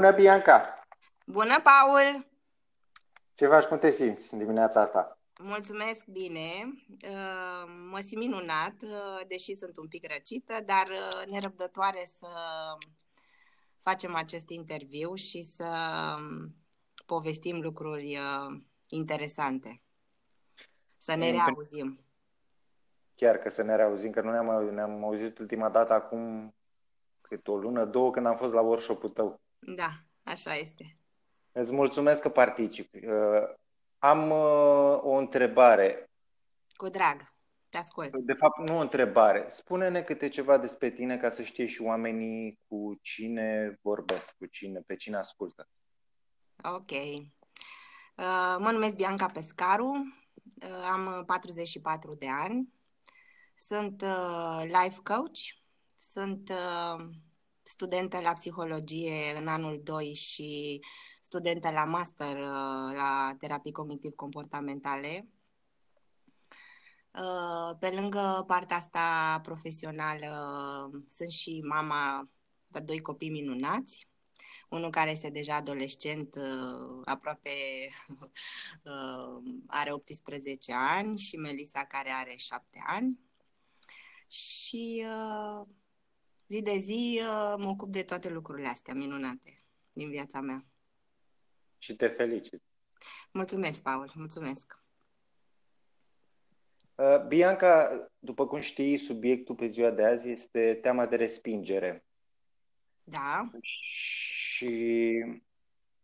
Bună, Bianca! Bună, Paul! Ce faci, cum te simți în dimineața asta? Mulțumesc bine, uh, mă simt minunat, uh, deși sunt un pic răcită, dar uh, nerăbdătoare să facem acest interviu și să um, povestim lucruri interesante. Să ne reauzim. Chiar că să ne reauzim, că nu ne-am, ne-am auzit ultima dată acum cât o lună, două, când am fost la workshop-ul tău. Da, așa este. Îți mulțumesc că participi. Uh, am uh, o întrebare. Cu drag. Te ascult. De fapt, nu o întrebare. Spune-ne câte ceva despre tine ca să știe și oamenii cu cine vorbesc, cu cine, pe cine ascultă. Ok. Uh, mă numesc Bianca Pescaru, am 44 de ani, sunt life coach, sunt studentă la psihologie în anul 2 și studentă la master uh, la terapii cognitiv-comportamentale. Uh, pe lângă partea asta profesională, sunt și mama de doi copii minunați. Unul care este deja adolescent, uh, aproape are 18 ani și Melisa care are 7 ani. Și zi de zi uh, mă ocup de toate lucrurile astea minunate din viața mea. Și te felicit. Mulțumesc, Paul, mulțumesc. Uh, Bianca, după cum știi, subiectul pe ziua de azi este teama de respingere. Da. Și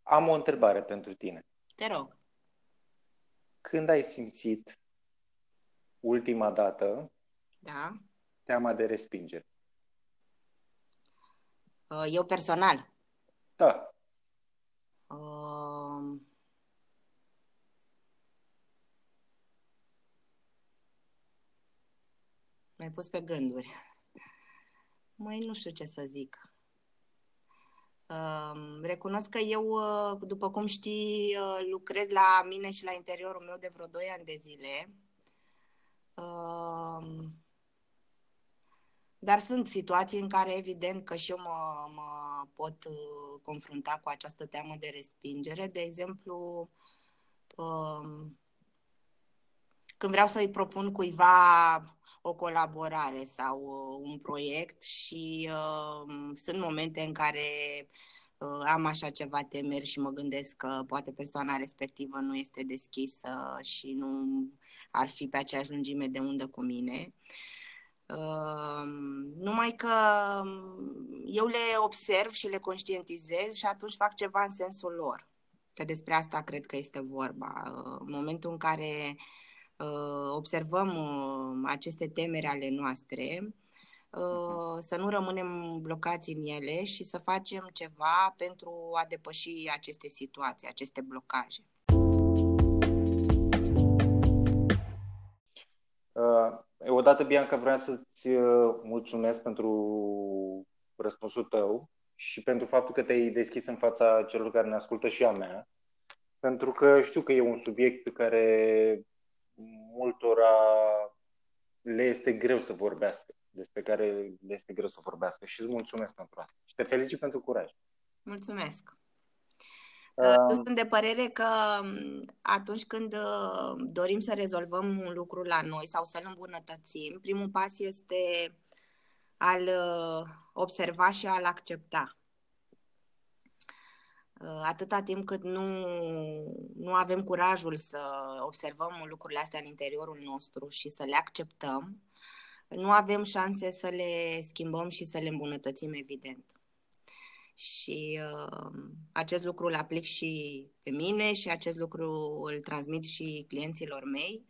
am o întrebare pentru tine. Te rog. Când ai simțit ultima dată da. teama de respingere? Uh, eu personal? Da. Uh... mai pus pe gânduri. Mai nu știu ce să zic. Uh, recunosc că eu, uh, după cum știi, uh, lucrez la mine și la interiorul meu de vreo 2 ani de zile. Uh, dar sunt situații în care, evident, că și eu mă, mă pot uh, confrunta cu această teamă de respingere. De exemplu, um, când vreau să-i propun cuiva o colaborare sau uh, un proiect și uh, sunt momente în care uh, am așa ceva temeri și mă gândesc că poate persoana respectivă nu este deschisă și nu ar fi pe aceeași lungime de undă cu mine. Uh, numai că eu le observ și le conștientizez și atunci fac ceva în sensul lor. Că despre asta cred că este vorba. În momentul în care uh, observăm uh, aceste temeri ale noastre, uh, să nu rămânem blocați în ele și să facem ceva pentru a depăși aceste situații, aceste blocaje. Uh Odată, Bianca, vreau să-ți uh, mulțumesc pentru răspunsul tău și pentru faptul că te-ai deschis în fața celor care ne ascultă și a mea. Pentru că știu că e un subiect care multora le este greu să vorbească, despre care le este greu să vorbească și îți mulțumesc pentru asta. Și te felicit pentru curaj. Mulțumesc! Uh, sunt de părere că um, atunci când uh, dorim să rezolvăm un lucru la noi sau să-l îmbunătățim, primul pas este al uh, observa și al accepta. Atâta timp cât nu, nu avem curajul să observăm lucrurile astea în interiorul nostru și să le acceptăm, nu avem șanse să le schimbăm și să le îmbunătățim, evident și uh, acest lucru îl aplic și pe mine și acest lucru îl transmit și clienților mei.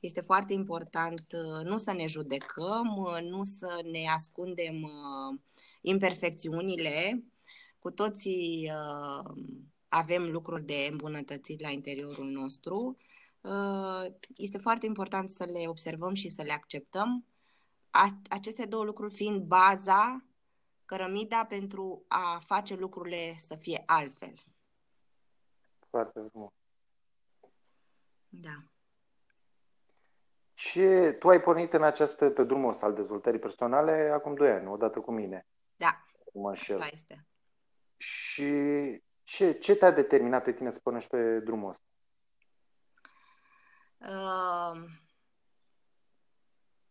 Este foarte important uh, nu să ne judecăm, uh, nu să ne ascundem uh, imperfecțiunile. Cu toții uh, avem lucruri de îmbunătățit la interiorul nostru. Uh, este foarte important să le observăm și să le acceptăm. Aceste două lucruri fiind baza cărămida pentru a face lucrurile să fie altfel. Foarte frumos. Da. Și tu ai pornit în această, pe drumul ăsta al dezvoltării personale acum 2 ani, odată cu mine. Da, mă înșel. Așa este. Și ce, ce te-a determinat pe tine să pornești pe drumul ăsta? Uh,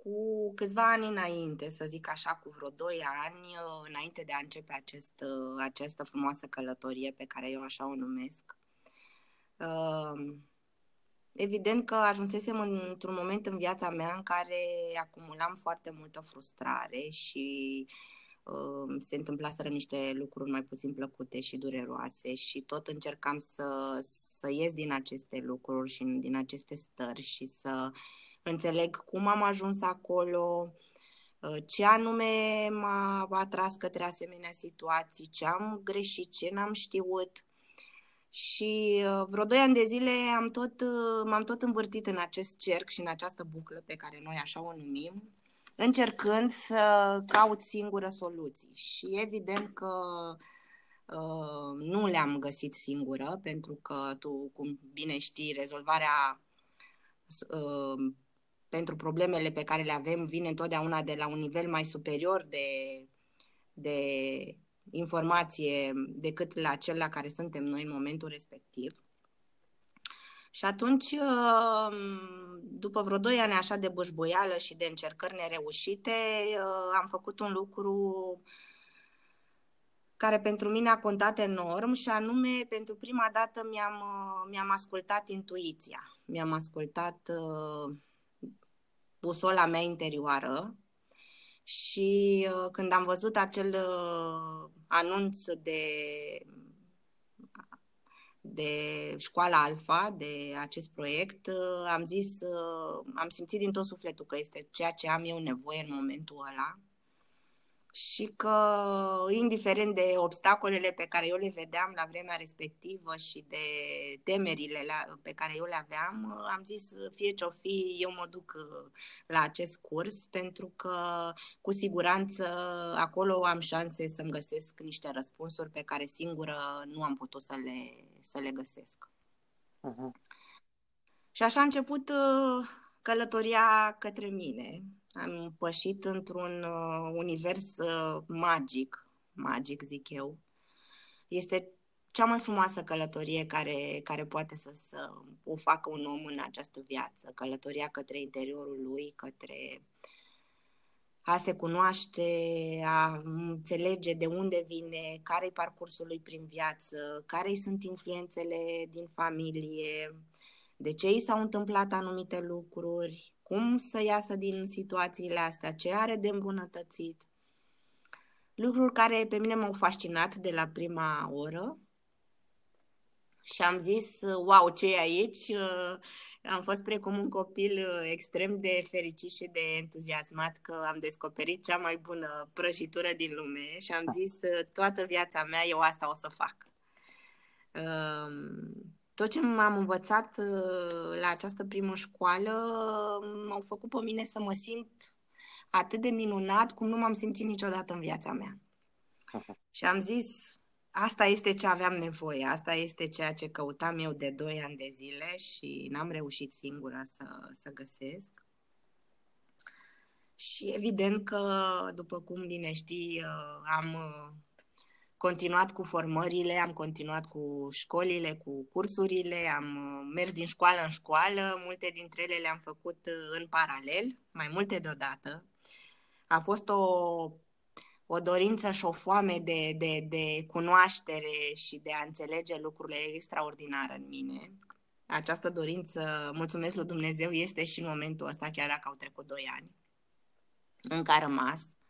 cu câțiva ani înainte, să zic așa, cu vreo 2 ani, uh, înainte de a începe acest, uh, această frumoasă călătorie pe care eu așa o numesc, uh, evident că ajunsesem într-un moment în viața mea în care acumulam foarte multă frustrare și se întâmplaseră niște lucruri mai puțin plăcute și dureroase și tot încercam să, să ies din aceste lucruri și din aceste stări și să înțeleg cum am ajuns acolo, ă, ce anume m-a atras către asemenea situații, ce am greșit, ce n-am știut. Și ă, vreo doi ani de zile am tot, ă, m-am tot învârtit în acest cerc și în această buclă pe care noi așa o numim, încercând să caut singură soluții. Și evident că uh, nu le-am găsit singură, pentru că tu, cum bine știi, rezolvarea uh, pentru problemele pe care le avem vine întotdeauna de la un nivel mai superior de, de informație decât la cel la care suntem noi în momentul respectiv. Și atunci, uh, după vreo doi ani așa de bășboială și de încercări nereușite, uh, am făcut un lucru care pentru mine a contat enorm și anume, pentru prima dată mi-am, uh, mi-am ascultat intuiția, mi-am ascultat busola mea interioară și uh, când am văzut acel uh, anunț de de școala Alfa, de acest proiect, uh, am zis, am simțit din tot sufletul că este ceea ce am eu nevoie în momentul ăla și că, indiferent de obstacolele pe care eu le vedeam la vremea respectivă și de temerile la, pe care eu le aveam, am zis, fie ce-o fi, eu mă duc uh, la acest curs, pentru că, cu siguranță, acolo am șanse să-mi găsesc niște răspunsuri pe care singură nu am putut să le, să le găsesc. Uh-huh. Și așa a început uh, călătoria către mine am pășit într-un uh, univers uh, magic, magic zic eu. Este cea mai frumoasă călătorie care, care poate să, să o facă un om în această viață. Călătoria către interiorul lui, către a se cunoaște, a înțelege de unde vine, care-i parcursul lui prin viață, care sunt influențele din familie, de ce i s-au întâmplat anumite lucruri, cum să iasă din situațiile astea, ce are de îmbunătățit. Lucruri care pe mine m-au fascinat de la prima oră și am zis, wow, ce e aici? Am fost precum un copil extrem de fericit și de entuziasmat că am descoperit cea mai bună prăjitură din lume și am zis, toată viața mea eu asta o să fac tot ce m-am învățat uh, la această primă școală uh, m-au făcut pe mine să mă simt atât de minunat cum nu m-am simțit niciodată în viața mea. Și am zis, asta este ce aveam nevoie, asta este ceea ce căutam eu de 2 ani de zile și n-am reușit singură să, să găsesc. Și evident că, după cum bine știi, uh, am continuat cu formările, am continuat cu școlile, cu cursurile, am uh, mers din școală în școală, multe dintre ele le-am făcut uh, în paralel, mai multe deodată. A fost o, o dorință și o foame de, de, de cunoaștere și de a înțelege lucrurile extraordinare în mine. Această dorință, mulțumesc lui Dumnezeu, este și în momentul ăsta, chiar dacă au trecut doi ani. Încă a rămas Uh,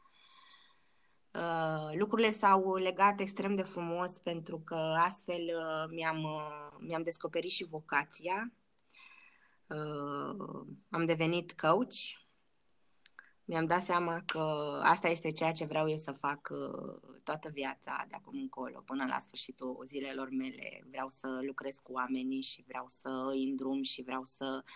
lucrurile s-au legat extrem de frumos pentru că astfel uh, mi-am, uh, mi-am descoperit și vocația. Uh, am devenit coach. Mi-am dat seama că asta este ceea ce vreau eu să fac uh, toată viața de acum încolo, până la sfârșitul zilelor mele. Vreau să lucrez cu oamenii și vreau să îi îndrum și vreau să uh,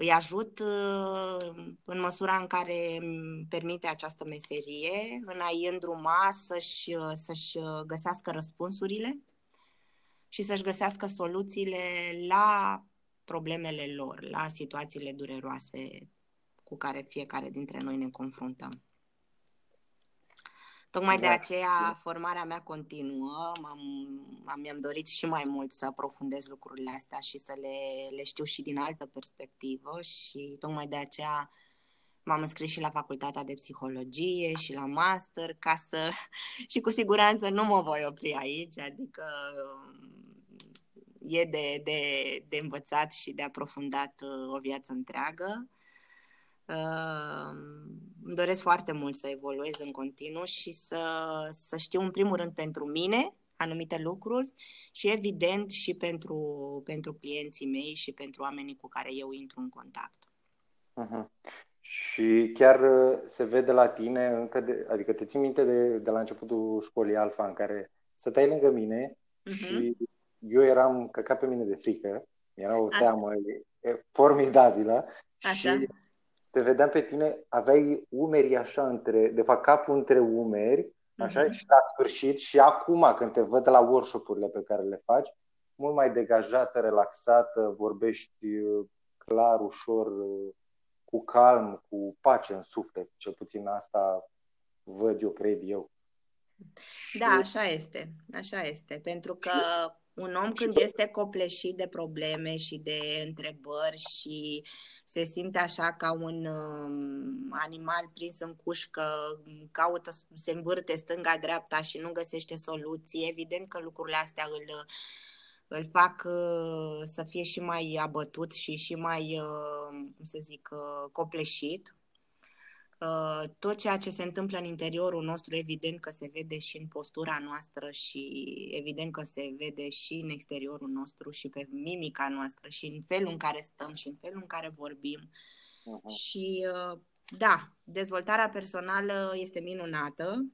îi ajut uh, în măsura în care îmi permite această meserie, în a-i îndruma să-și, uh, să-și uh, găsească răspunsurile și să-și găsească soluțiile la problemele lor, la situațiile dureroase cu care fiecare dintre noi ne confruntăm. Tocmai de aceea formarea mea continuă, am, am, mi-am dorit și mai mult să aprofundez lucrurile astea și să le, le știu și din altă perspectivă și tocmai de aceea m-am înscris și la facultatea de psihologie și la master ca să și cu siguranță nu mă voi opri aici, adică e de, de, de învățat și de aprofundat uh, o viață întreagă. Uh, îmi doresc foarte mult să evoluez în continuu și să, să știu în primul rând pentru mine anumite lucruri și evident și pentru, pentru clienții mei și pentru oamenii cu care eu intru în contact. Uh-huh. Și chiar uh, se vede la tine încă de, adică te ții minte de, de la începutul școlii Alfa în care stăteai lângă mine uh-huh. și eu eram căcat pe mine de frică, era o teamă formidabilă Așa. și te vedeam pe tine, aveai umerii așa între, de fapt capul între umeri, așa, uh-huh. și la sfârșit și acum când te văd la workshop-urile pe care le faci, mult mai degajată, relaxată, vorbești uh, clar, ușor, uh, cu calm, cu pace în suflet, cel puțin asta văd eu, cred eu. Da, așa este, așa este, pentru că un om când este copleșit de probleme și de întrebări și se simte așa ca un um, animal prins în cușcă, caută, se învârte stânga-dreapta și nu găsește soluții, evident că lucrurile astea îl, îl fac uh, să fie și mai abătut și și mai, uh, cum să zic, uh, copleșit. Uh, tot ceea ce se întâmplă în interiorul nostru, evident că se vede și în postura noastră și evident că se vede și în exteriorul nostru și pe mimica noastră și în felul în care stăm și în felul în care vorbim. Uh-huh. Și uh, da, dezvoltarea personală este minunată.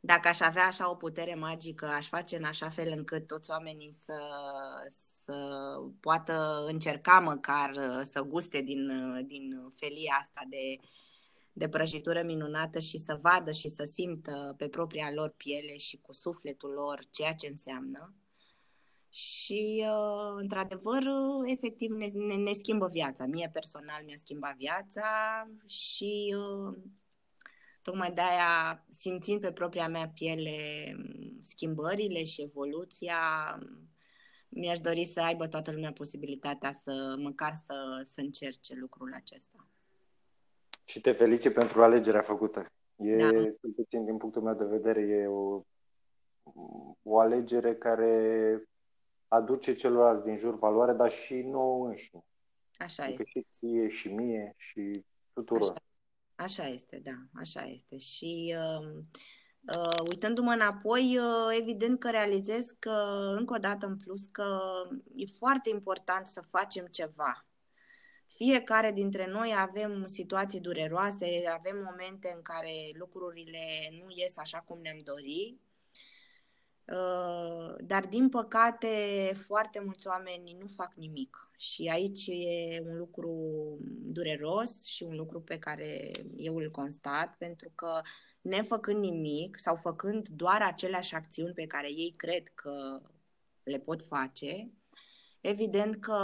Dacă aș avea așa o putere magică, aș face în așa fel încât toți oamenii să, să poată încerca măcar uh, să guste din, uh, din felia asta de, de prăjitură minunată și să vadă și să simtă pe propria lor piele și cu sufletul lor ceea ce înseamnă. Și, uh, într-adevăr, efectiv ne, ne, ne schimbă viața. Mie personal mi-a schimbat viața și tocmai de aia, simțind pe propria mea piele schimbările și evoluția, mi-aș dori să aibă toată lumea posibilitatea să măcar să, să încerce lucrul acesta. Și te felicit pentru alegerea făcută. E, da. puțin din punctul meu de vedere, e o, o alegere care aduce celorlalți din jur valoare, dar și nouă înșine. Așa adică este. Și ție, și mie, și tuturor. Așa, așa este, da, așa este. Și uh, Uh, uitându-mă înapoi, uh, evident că realizez că, încă o dată în plus, că e foarte important să facem ceva. Fiecare dintre noi avem situații dureroase, avem momente în care lucrurile nu ies așa cum ne-am dori, uh, dar din păcate foarte mulți oameni nu fac nimic. Și aici e un lucru dureros și un lucru pe care eu îl constat pentru că nefăcând nimic sau făcând doar aceleași acțiuni pe care ei cred că le pot face, evident că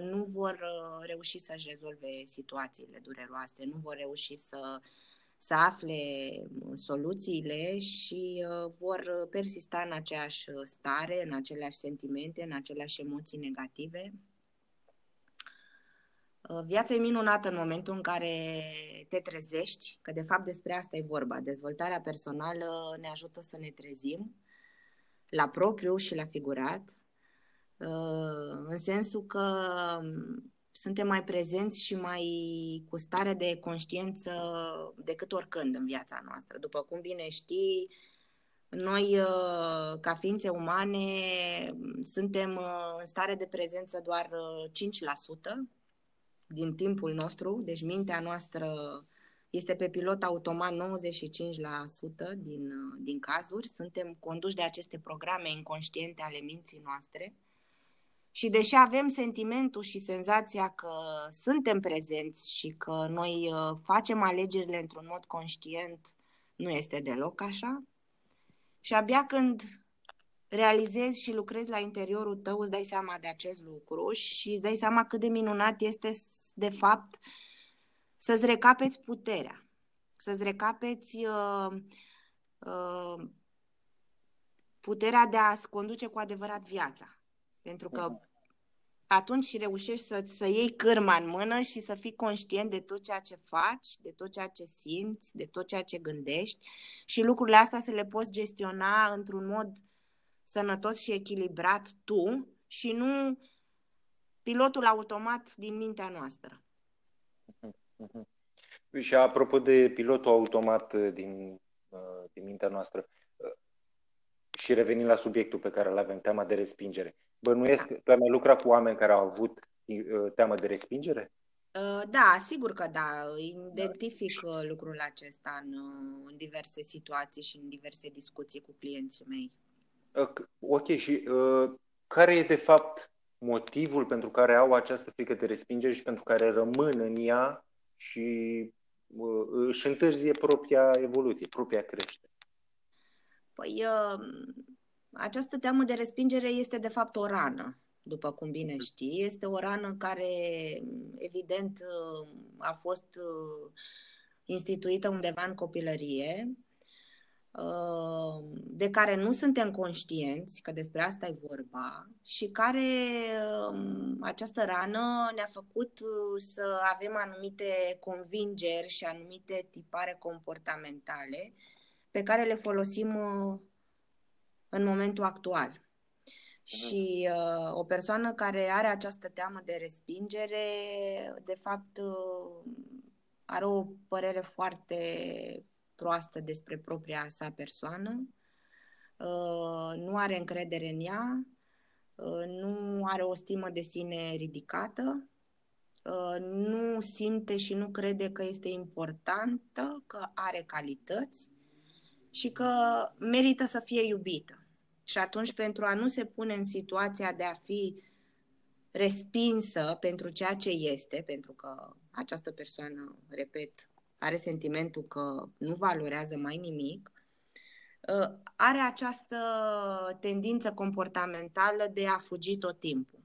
nu vor uh, reuși să-și rezolve situațiile dureroase, nu vor reuși să, să afle uh, soluțiile și uh, vor persista în aceeași stare, în aceleași sentimente, în aceleași emoții negative Uh, viața e minunată în momentul în care te trezești, că de fapt despre asta e vorba. Dezvoltarea personală ne ajută să ne trezim la propriu și la figurat, uh, în sensul că um, suntem mai prezenți și mai cu stare de conștiință decât oricând în viața noastră. După cum bine știi, noi, uh, ca ființe umane, suntem în stare de prezență doar 5%, din timpul nostru, deci mintea noastră este pe pilot automat 95% din, din cazuri, suntem conduși de aceste programe inconștiente ale minții noastre și deși avem sentimentul și senzația că suntem prezenți și că noi uh, facem alegerile într-un mod conștient, nu este deloc așa. Și abia când realizezi și lucrezi la interiorul tău, îți dai seama de acest lucru și îți dai seama cât de minunat este, de fapt, să-ți recapeți puterea. să-ți recapeți uh, uh, puterea de a-ți conduce cu adevărat viața. Pentru că mhm. Atunci reușești să, să iei cârma în mână și să fii conștient de tot ceea ce faci, de tot ceea ce simți, de tot ceea ce gândești. Și lucrurile astea să le poți gestiona într-un mod sănătos și echilibrat tu și nu pilotul automat din mintea noastră. Și apropo de pilotul automat uh, din, uh, din mintea noastră, uh, și revenind la subiectul pe care îl avem, teama de respingere, bănuiesc, tu ai mai lucrat cu oameni care au avut teamă de respingere? Da, sigur că da. Identific da. lucrul acesta în, în diverse situații și în diverse discuții cu clienții mei. Ok, și uh, care e de fapt motivul pentru care au această frică de respingere și pentru care rămân în ea și uh, își întârzie propria evoluție, propria creștere? Păi, uh, această teamă de respingere este de fapt o rană, după cum bine mm. știi. Este o rană care, evident, uh, a fost uh, instituită undeva în copilărie de care nu suntem conștienți, că despre asta e vorba, și care um, această rană ne-a făcut uh, să avem anumite convingeri și anumite tipare comportamentale pe care le folosim uh, în momentul actual. Și uh, o persoană care are această teamă de respingere, de fapt, uh, are o părere foarte proastă despre propria sa persoană, uh, nu are încredere în ea, uh, nu are o stimă de sine ridicată, uh, nu simte și nu crede că este importantă, că are calități și că merită să fie iubită. Și atunci, pentru a nu se pune în situația de a fi respinsă pentru ceea ce este, pentru că această persoană, repet, are sentimentul că nu valorează mai nimic, uh, are această tendință comportamentală de a fugi tot timpul.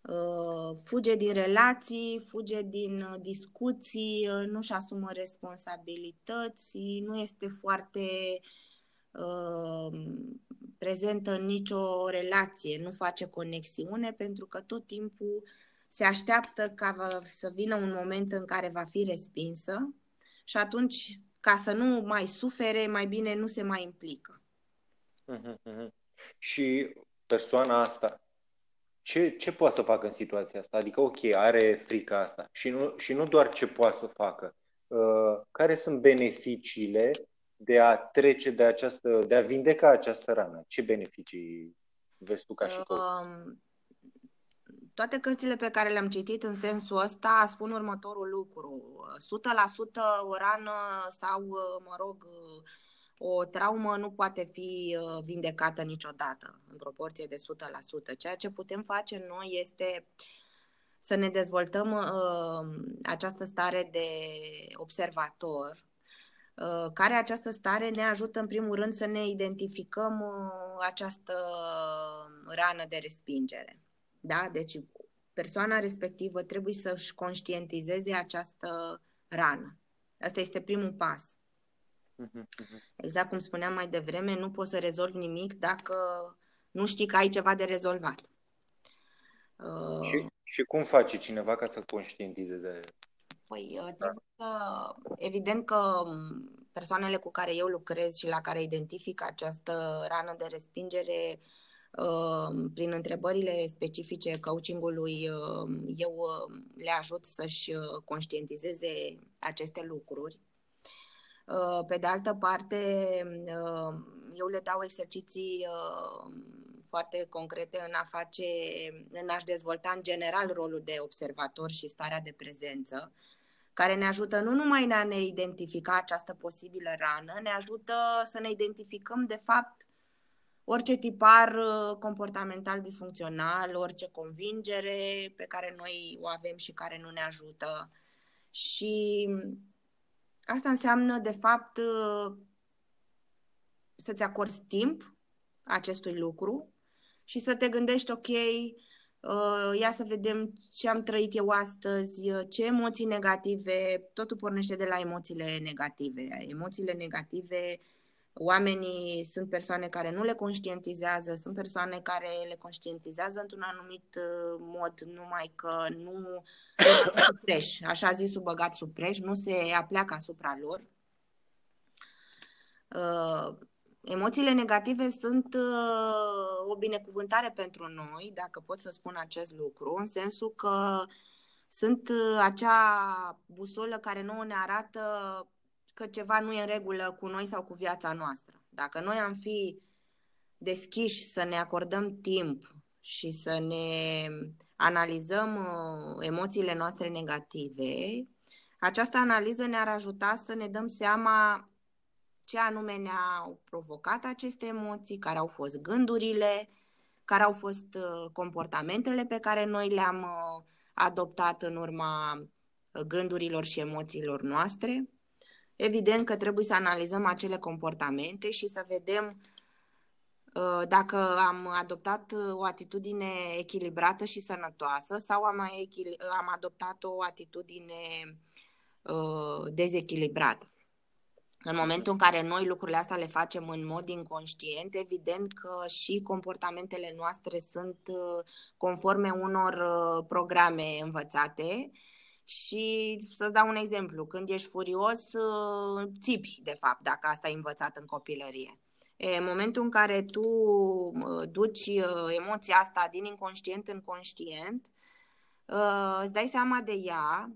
Uh, fuge din relații, fuge din uh, discuții, nu-și asumă responsabilități, nu este foarte prezentă în nicio relație, nu face conexiune pentru că tot timpul se așteaptă ca să vină un moment în care va fi respinsă și atunci, ca să nu mai sufere, mai bine nu se mai implică. Mm-hmm. Și persoana asta, ce, ce poate să facă în situația asta? Adică, ok, are frica asta și nu, și nu doar ce poate să facă. Uh, care sunt beneficiile de a trece de această, de a vindeca această rană? Ce beneficii vezi tu ca și coach? Uh, toate cărțile pe care le-am citit în sensul ăsta spun următorul lucru. 100% o rană sau, mă rog, o traumă nu poate fi uh, vindecată niciodată în proporție de 100%. Ceea ce putem face noi este să ne dezvoltăm uh, această stare de observator, uh, care această stare ne ajută în primul rând să ne identificăm uh, această rană de respingere. Da? Deci persoana respectivă trebuie să-și conștientizeze această rană. Asta este primul pas. Mhm, mhm. Exact cum spuneam mai devreme, nu poți să rezolvi nimic dacă nu știi că ai ceva de rezolvat. Uh, și, și cum face cineva ca să conștientizeze? Păi, uh, trebuie să. Evident că persoanele cu care eu lucrez și la care identific această rană de respingere Uh, prin întrebările specifice coachingului, uh, eu uh, le ajut să-și conștientizeze aceste lucruri. Pe de altă parte, eu le dau exerciții foarte concrete în a face, în a-și dezvolta în general rolul de observator și starea de prezență, care ne ajută nu numai în a ne identifica această posibilă rană, ne ajută să ne identificăm de fapt orice tipar uh, comportamental disfuncțional, orice convingere pe care noi o avem și care nu ne ajută. Și asta înseamnă, de fapt, uh, să-ți acorzi timp acestui lucru și să te gândești, ok, Uh, ia să vedem ce am trăit eu astăzi, uh, ce emoții negative, totul pornește de la emoțiile negative. Emoțiile negative, oamenii sunt persoane care nu le conștientizează, sunt persoane care le conștientizează într-un anumit uh, mod, numai că nu sub preș, așa zis, băgat sub preș, nu se apleacă asupra lor. Emoțiile negative sunt uh, o binecuvântare pentru noi, dacă pot să spun acest lucru, în sensul că sunt uh, acea busolă care nouă ne arată că ceva nu e în regulă cu noi sau cu viața noastră. Dacă noi am fi deschiși să ne acordăm timp și să ne analizăm uh, emoțiile noastre negative, această analiză ne-ar ajuta să ne dăm seama ce anume ne-au provocat aceste emoții, care au fost gândurile, care au fost uh, comportamentele pe care noi le-am uh, adoptat în urma uh, gândurilor și emoțiilor noastre. Evident că trebuie să analizăm acele comportamente și să vedem dacă am adoptat o atitudine echilibrată și sănătoasă sau am, am adoptat o atitudine dezechilibrată. În momentul în care noi lucrurile astea le facem în mod inconștient, evident că și comportamentele noastre sunt uh, conforme unor uh, programe învățate. Și să-ți dau un exemplu, când ești furios, uh, țipi, de fapt, dacă asta ai învățat în copilărie. E, în momentul în care tu duci emoția asta din inconștient în conștient, îți dai seama de ea,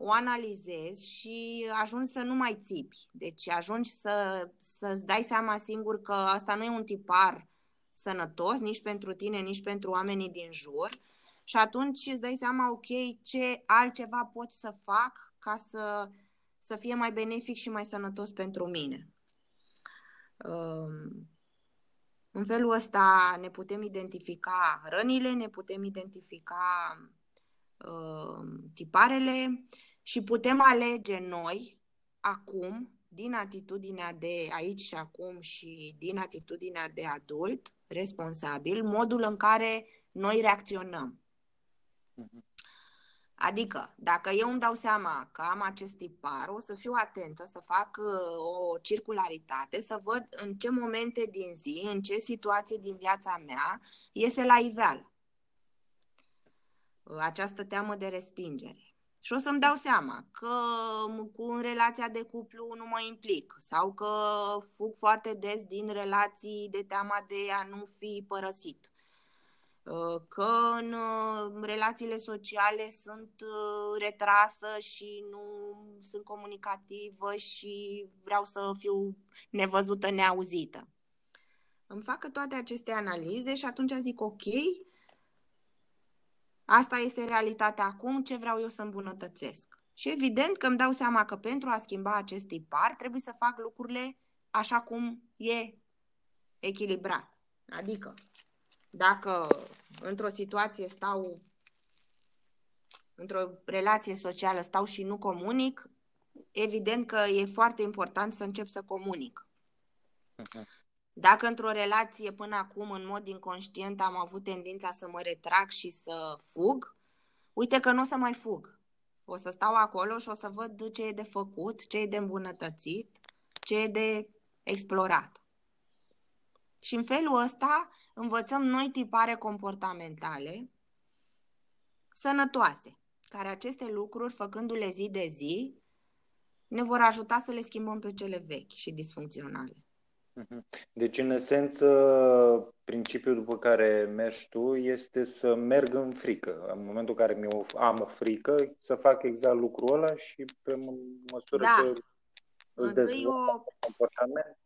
o analizezi și ajungi să nu mai țipi. Deci ajungi să, să-ți dai seama singur că asta nu e un tipar sănătos nici pentru tine, nici pentru oamenii din jur și atunci îți dai seama, ok, ce altceva pot să fac ca să, să fie mai benefic și mai sănătos pentru mine. Um, în felul ăsta ne putem identifica rănile, ne putem identifica uh, tiparele și putem alege noi, acum, din atitudinea de aici și acum și din atitudinea de adult responsabil, modul în care noi reacționăm. Mhm. Adică, dacă eu îmi dau seama că am acest tipar, o să fiu atentă să fac uh, o circularitate, să văd în ce momente din zi, în ce situație din viața mea iese la iveală această teamă de respingere. Și o să-mi dau seama că cu relația de cuplu nu mă implic sau că fug foarte des din relații de teama de a nu fi părăsit. Uh, că în uh, relațiile sociale sunt uh, retrasă și nu sunt comunicativă și vreau să fiu nevăzută, neauzită. Îmi fac toate aceste analize și atunci zic ok, Asta este realitatea acum, ce vreau eu să îmbunătățesc. Și evident că îmi dau seama că pentru a schimba acest tipar trebuie să fac lucrurile așa cum e echilibrat. Adică, dacă într-o situație stau, într-o relație socială stau și nu comunic, evident că e foarte important să încep să comunic. Uh-huh. Dacă într-o relație până acum, în mod inconștient, am avut tendința să mă retrag și să fug, uite că nu o să mai fug. O să stau acolo și o să văd ce e de făcut, ce e de îmbunătățit, ce e de explorat. Și în felul ăsta învățăm noi tipare comportamentale sănătoase, care aceste lucruri, făcându-le zi de zi, ne vor ajuta să le schimbăm pe cele vechi și disfuncționale. Mhm. Deci, în esență, principiul după care mergi tu este să merg în frică. În momentul în care am o frică, să fac exact lucrul ăla și pe măsură da. ce îl dezvolt o... comportament,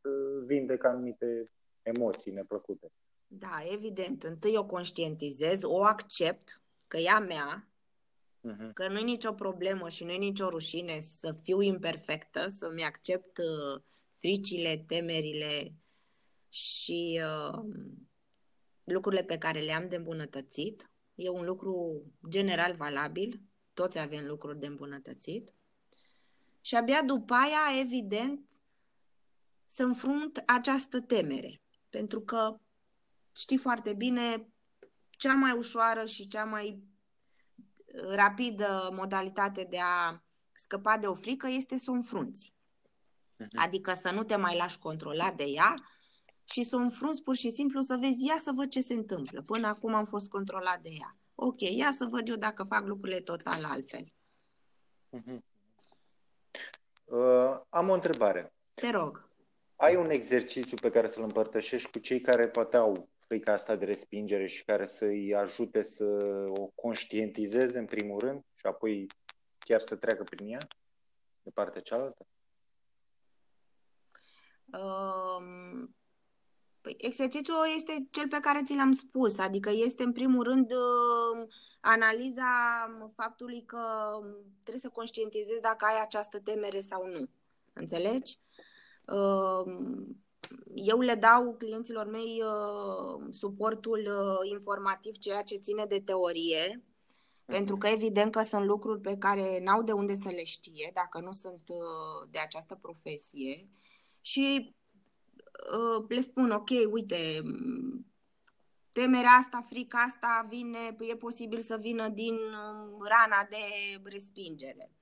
vindec anumite emoții neplăcute. Da, evident. Întâi o conștientizez, o accept că e a mea, uh-huh. că nu e nicio problemă și nu e nicio rușine să fiu imperfectă, să-mi accept uh, fricile, temerile și uh, lucrurile pe care le-am de îmbunătățit. E un lucru general valabil, toți avem lucruri de îmbunătățit. Și abia după aia, evident, să înfrunt această temere. Pentru că știi foarte bine cea mai ușoară și cea mai rapidă modalitate de a scăpa de o frică este să o înfrunți. Mhm. Adică să nu te mai lași controlat de ea și să o înfrunți pur și simplu să vezi, ia să văd ce se întâmplă. Până acum am fost controlat de ea. Ok, ia să văd eu dacă fac lucrurile total altfel. Uh-huh. Uh, am o întrebare. Te rog. Ai un exercițiu pe care să-l împărtășești cu cei care poate au frica asta de respingere și care să-i ajute să o conștientizeze în primul rând și apoi chiar să treacă prin ea de partea cealaltă? Um, păi exercițiul este cel pe care ți l-am spus, adică este în primul rând um, analiza faptului că trebuie să conștientizezi dacă ai această temere sau nu. Înțelegi? Um, eu le dau clienților mei uh, suportul uh, informativ, ceea ce ține de teorie, pentru că evident că sunt lucruri pe care n-au de unde să le știe dacă nu sunt uh, de această profesie și le spun, ok, uite, temerea asta, frica asta vine, e posibil să vină din rana de respingere.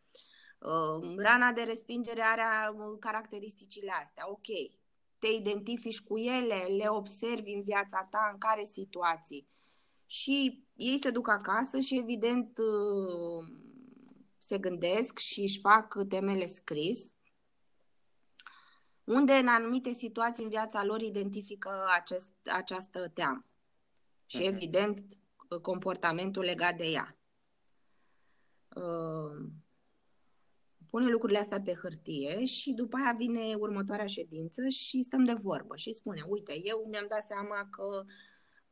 Rana de respingere are caracteristicile astea, ok te identifici cu ele, le observi în viața ta, în care situații. Și ei se duc acasă și evident uh, se gândesc și își fac temele scris, unde în anumite situații în viața lor identifică acest, această teamă și mhm. evident comportamentul legat de ea. Uh, pune lucrurile astea pe hârtie și după aia vine următoarea ședință și stăm de vorbă și spune, uite, eu mi-am dat seama că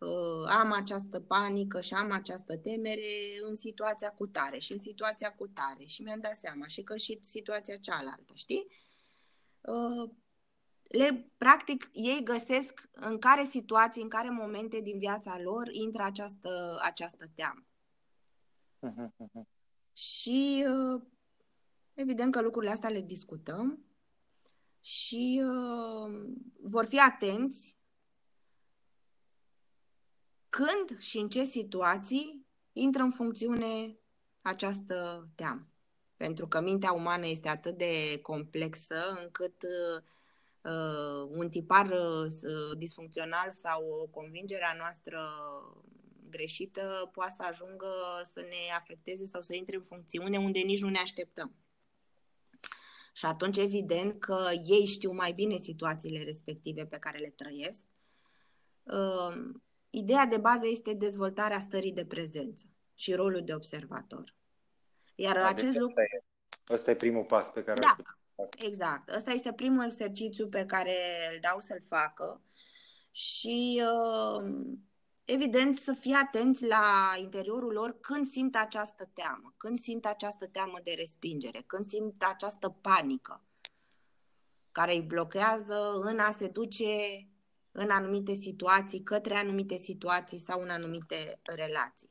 uh, am această panică și am această temere în situația cu tare și în situația cu tare și mi-am dat seama și că și situația cealaltă, știi? Uh, le, practic, ei găsesc în care situații, în care momente din viața lor intră această, această teamă. și uh, Evident că lucrurile astea le discutăm și uh, vor fi atenți când și în ce situații intră în funcțiune această teamă. Pentru că mintea umană este atât de complexă încât uh, un tipar uh, disfuncțional sau o convingere a noastră greșită poate să ajungă să ne afecteze sau să intre în funcțiune unde nici nu ne așteptăm. Și atunci, evident că ei știu mai bine situațiile respective pe care le trăiesc. Uh, ideea de bază este dezvoltarea stării de prezență și rolul de observator. Iar da, acest deci lucru. Ăsta e primul pas pe care da, Exact. Ăsta este primul exercițiu pe care îl dau să-l facă și uh, evident, să fie atenți la interiorul lor când simt această teamă, când simt această teamă de respingere, când simt această panică care îi blochează în a se duce în anumite situații, către anumite situații sau în anumite relații.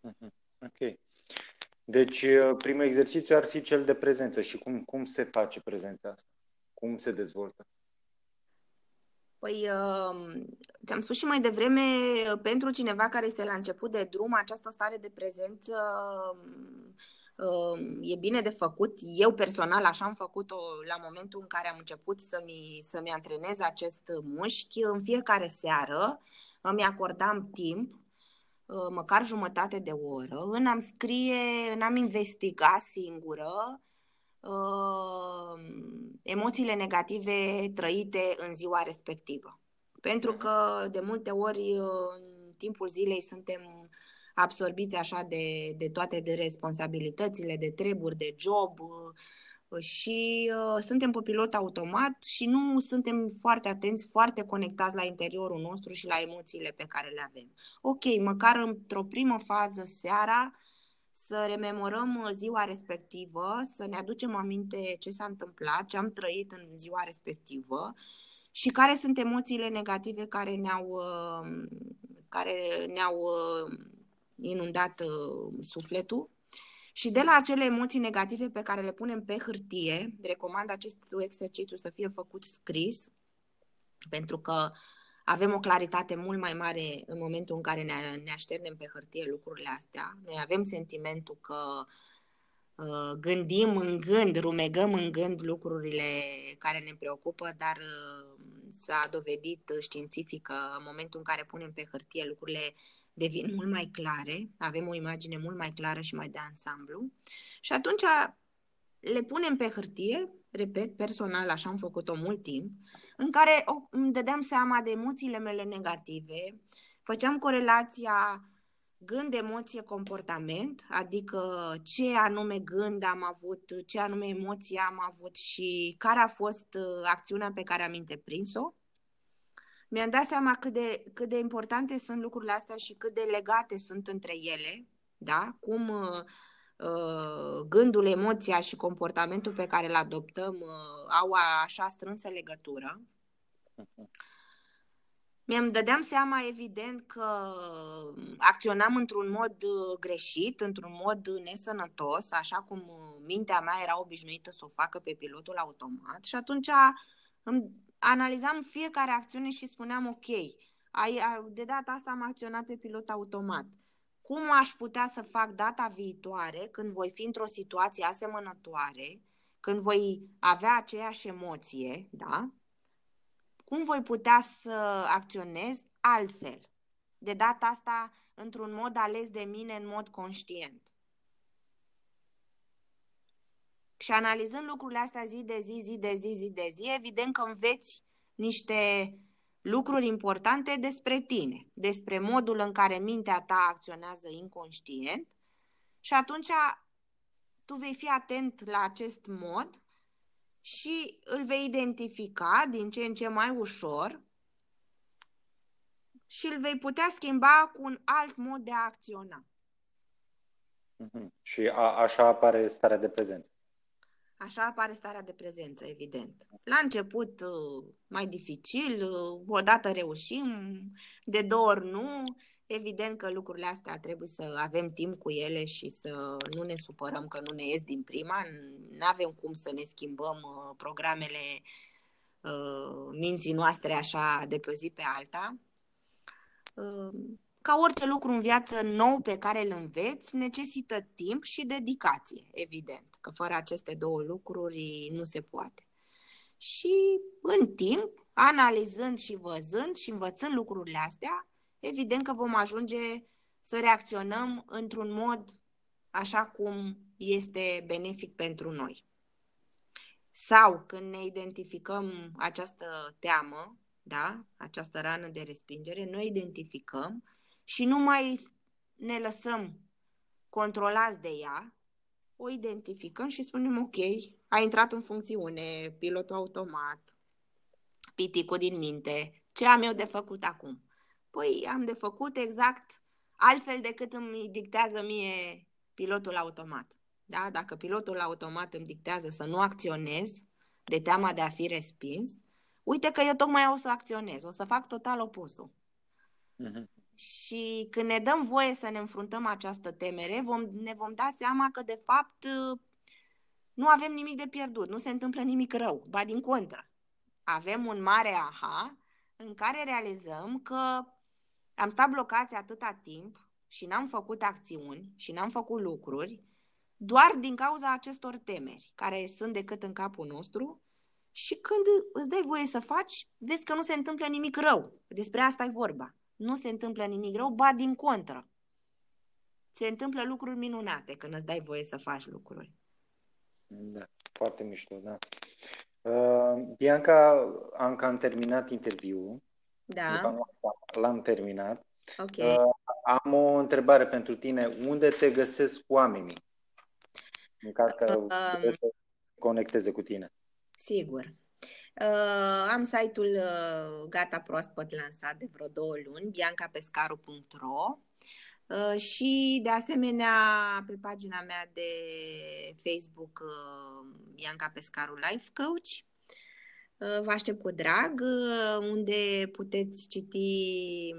Mhm. Ok. Deci, uh, primul exercițiu ar fi cel de prezență. Și cum, cum se face prezența asta? Cum se dezvoltă? Păi, um, ți-am spus și mai devreme, pentru cineva care este la început de drum, această stare de prezență um, e bine de făcut. Eu personal așa am făcut-o la momentul în care am început să-mi, să-mi antrenez acest mușchi. În fiecare seară îmi acordam timp, uh, măcar jumătate de oră, în am scrie, în am investiga singură uh, emoțiile negative trăite în ziua respectivă. Pentru mhm. că de multe ori în timpul zilei suntem absorbiți așa de, de toate de responsabilitățile, de treburi, de job uh, și uh, suntem pe pilot automat și nu suntem foarte atenți, foarte conectați la interiorul nostru și la emoțiile pe care le avem. Ok, măcar într-o primă fază seara să rememorăm uh, ziua respectivă, să ne aducem aminte ce s-a întâmplat, ce am trăit în ziua respectivă și care sunt emoțiile negative care ne-au, uh, care ne-au uh, inundat sufletul. Și de la acele emoții negative pe care le punem pe hârtie, recomand acest exercițiu să fie făcut scris, pentru că avem o claritate mult mai mare în momentul în care ne, ne așternem pe hârtie lucrurile astea. Noi avem sentimentul că uh, gândim în gând, rumegăm în gând lucrurile care ne preocupă, dar uh, s-a dovedit științific că în momentul în care punem pe hârtie lucrurile devin mult mai clare, avem o imagine mult mai clară și mai de ansamblu și atunci le punem pe hârtie, repet, personal, așa am făcut-o mult timp, în care îmi dădeam seama de emoțiile mele negative, făceam corelația gând, emoție, comportament, adică ce anume gând am avut, ce anume emoție am avut și care a fost uh, acțiunea pe care am întreprins-o. Mi-am dat seama cât de, cât de importante sunt lucrurile astea și cât de legate sunt între ele, da? cum uh, uh, gândul, emoția și comportamentul pe care îl adoptăm uh, au așa strânsă legătură. Mi-am dădeam seama, evident, că acționam într-un mod uh, greșit, într-un mod nesănătos, așa cum uh, mintea mea era obișnuită să o facă pe pilotul automat și atunci îmi analizam fiecare acțiune și spuneam, ok, ai, de data asta am acționat pe pilot automat. Cum aș putea să fac data viitoare când voi fi într-o situație asemănătoare, când voi avea aceeași emoție, da? Cum voi putea să acționez altfel? De data asta, într-un mod ales de mine, în mod conștient. Și analizând lucrurile astea zi de zi, zi de zi, zi de zi, evident că înveți niște lucruri importante despre tine, despre modul în care mintea ta acționează inconștient și atunci tu vei fi atent la acest mod și îl vei identifica din ce în ce mai ușor și îl vei putea schimba cu un alt mod de a acționa. Mm-hmm. Și a, așa apare starea de prezență. Așa apare starea de prezență, evident. La început uh, mai dificil, uh, odată reușim, de două ori nu. Evident că lucrurile astea trebuie să avem timp cu ele și să nu ne supărăm că nu ne ies din prima. Nu avem cum să ne schimbăm uh, programele minții noastre așa de pe o zi pe alta ca orice lucru în viață nou pe care îl înveți, necesită timp și dedicație, evident, că fără aceste două lucruri nu se poate. Și în timp, analizând și văzând și învățând lucrurile astea, evident că vom ajunge să reacționăm într-un mod așa cum este benefic pentru noi. Sau când ne identificăm această teamă, da, această rană de respingere, noi identificăm și nu mai ne lăsăm controlați de ea, o identificăm și spunem ok, a intrat în funcțiune pilotul automat, piticul din minte, ce am eu de făcut acum? Păi am de făcut exact altfel decât îmi dictează mie pilotul automat. Da? Dacă pilotul automat îmi dictează să nu acționez de teama de a fi respins, uite că eu tocmai o să acționez, o să fac total opusul. Uh-huh. Și când ne dăm voie să ne înfruntăm această temere, vom, ne vom da seama că, de fapt, nu avem nimic de pierdut, nu se întâmplă nimic rău, ba din contră. Avem un mare aha în care realizăm că am stat blocați atâta timp și n-am făcut acțiuni și n-am făcut lucruri doar din cauza acestor temeri care sunt decât în capul nostru și când îți dai voie să faci, vezi că nu se întâmplă nimic rău. Despre asta e vorba nu se întâmplă nimic rău, ba din contră. Se întâmplă lucruri minunate când îți dai voie să faci lucruri. Da, foarte mișto, da. Uh, Bianca, am cam terminat interviul. Da. L-am terminat. Ok. Uh, am o întrebare pentru tine. Unde te găsesc oamenii? În caz că uh, să conecteze cu tine. Sigur. Uh, am site-ul uh, gata proaspăt lansat de vreo două luni, biancapescaru.ro uh, și de asemenea pe pagina mea de Facebook uh, Bianca Pescaru Life Coach. Uh, vă aștept cu drag, uh, unde puteți citi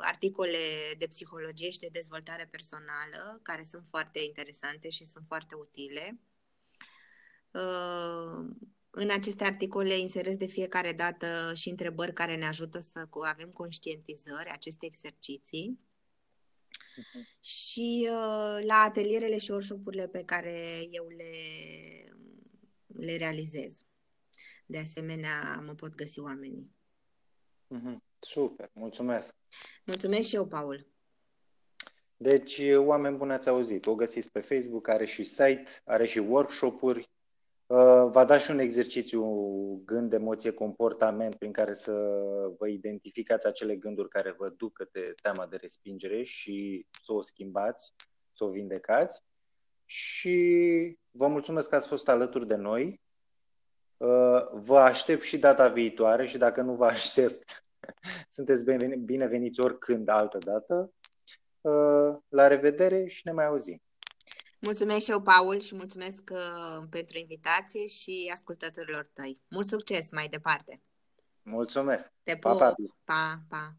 articole de psihologie și de dezvoltare personală, care sunt foarte interesante și sunt foarte utile În aceste articole inserez de fiecare dată și întrebări care ne ajută să avem conștientizări, aceste exerciții. Uh-huh. Și uh, la atelierele și workshop-urile pe care eu le, le realizez. De asemenea, mă pot găsi oamenii. Uh-huh. Super, mulțumesc! Mulțumesc și eu, Paul! Deci, oameni buni ați auzit, o găsiți pe Facebook, are și site, are și workshop-uri, uh, va da și un exercițiu gând, emoție, comportament prin care să vă identificați acele gânduri care vă duc către teama de respingere și să o schimbați, să o vindecați. Și vă mulțumesc că ați fost alături de noi. Uh, vă aștept și data viitoare și dacă nu vă aștept, sunteți bineveniți oricând altă dată. Uh, la revedere și ne mai auzim. Mulțumesc și eu, Paul, și mulțumesc uh, pentru invitație și ascultătorilor tăi. Mult succes mai departe! Mulțumesc! Te pup! Pa, pa! pa.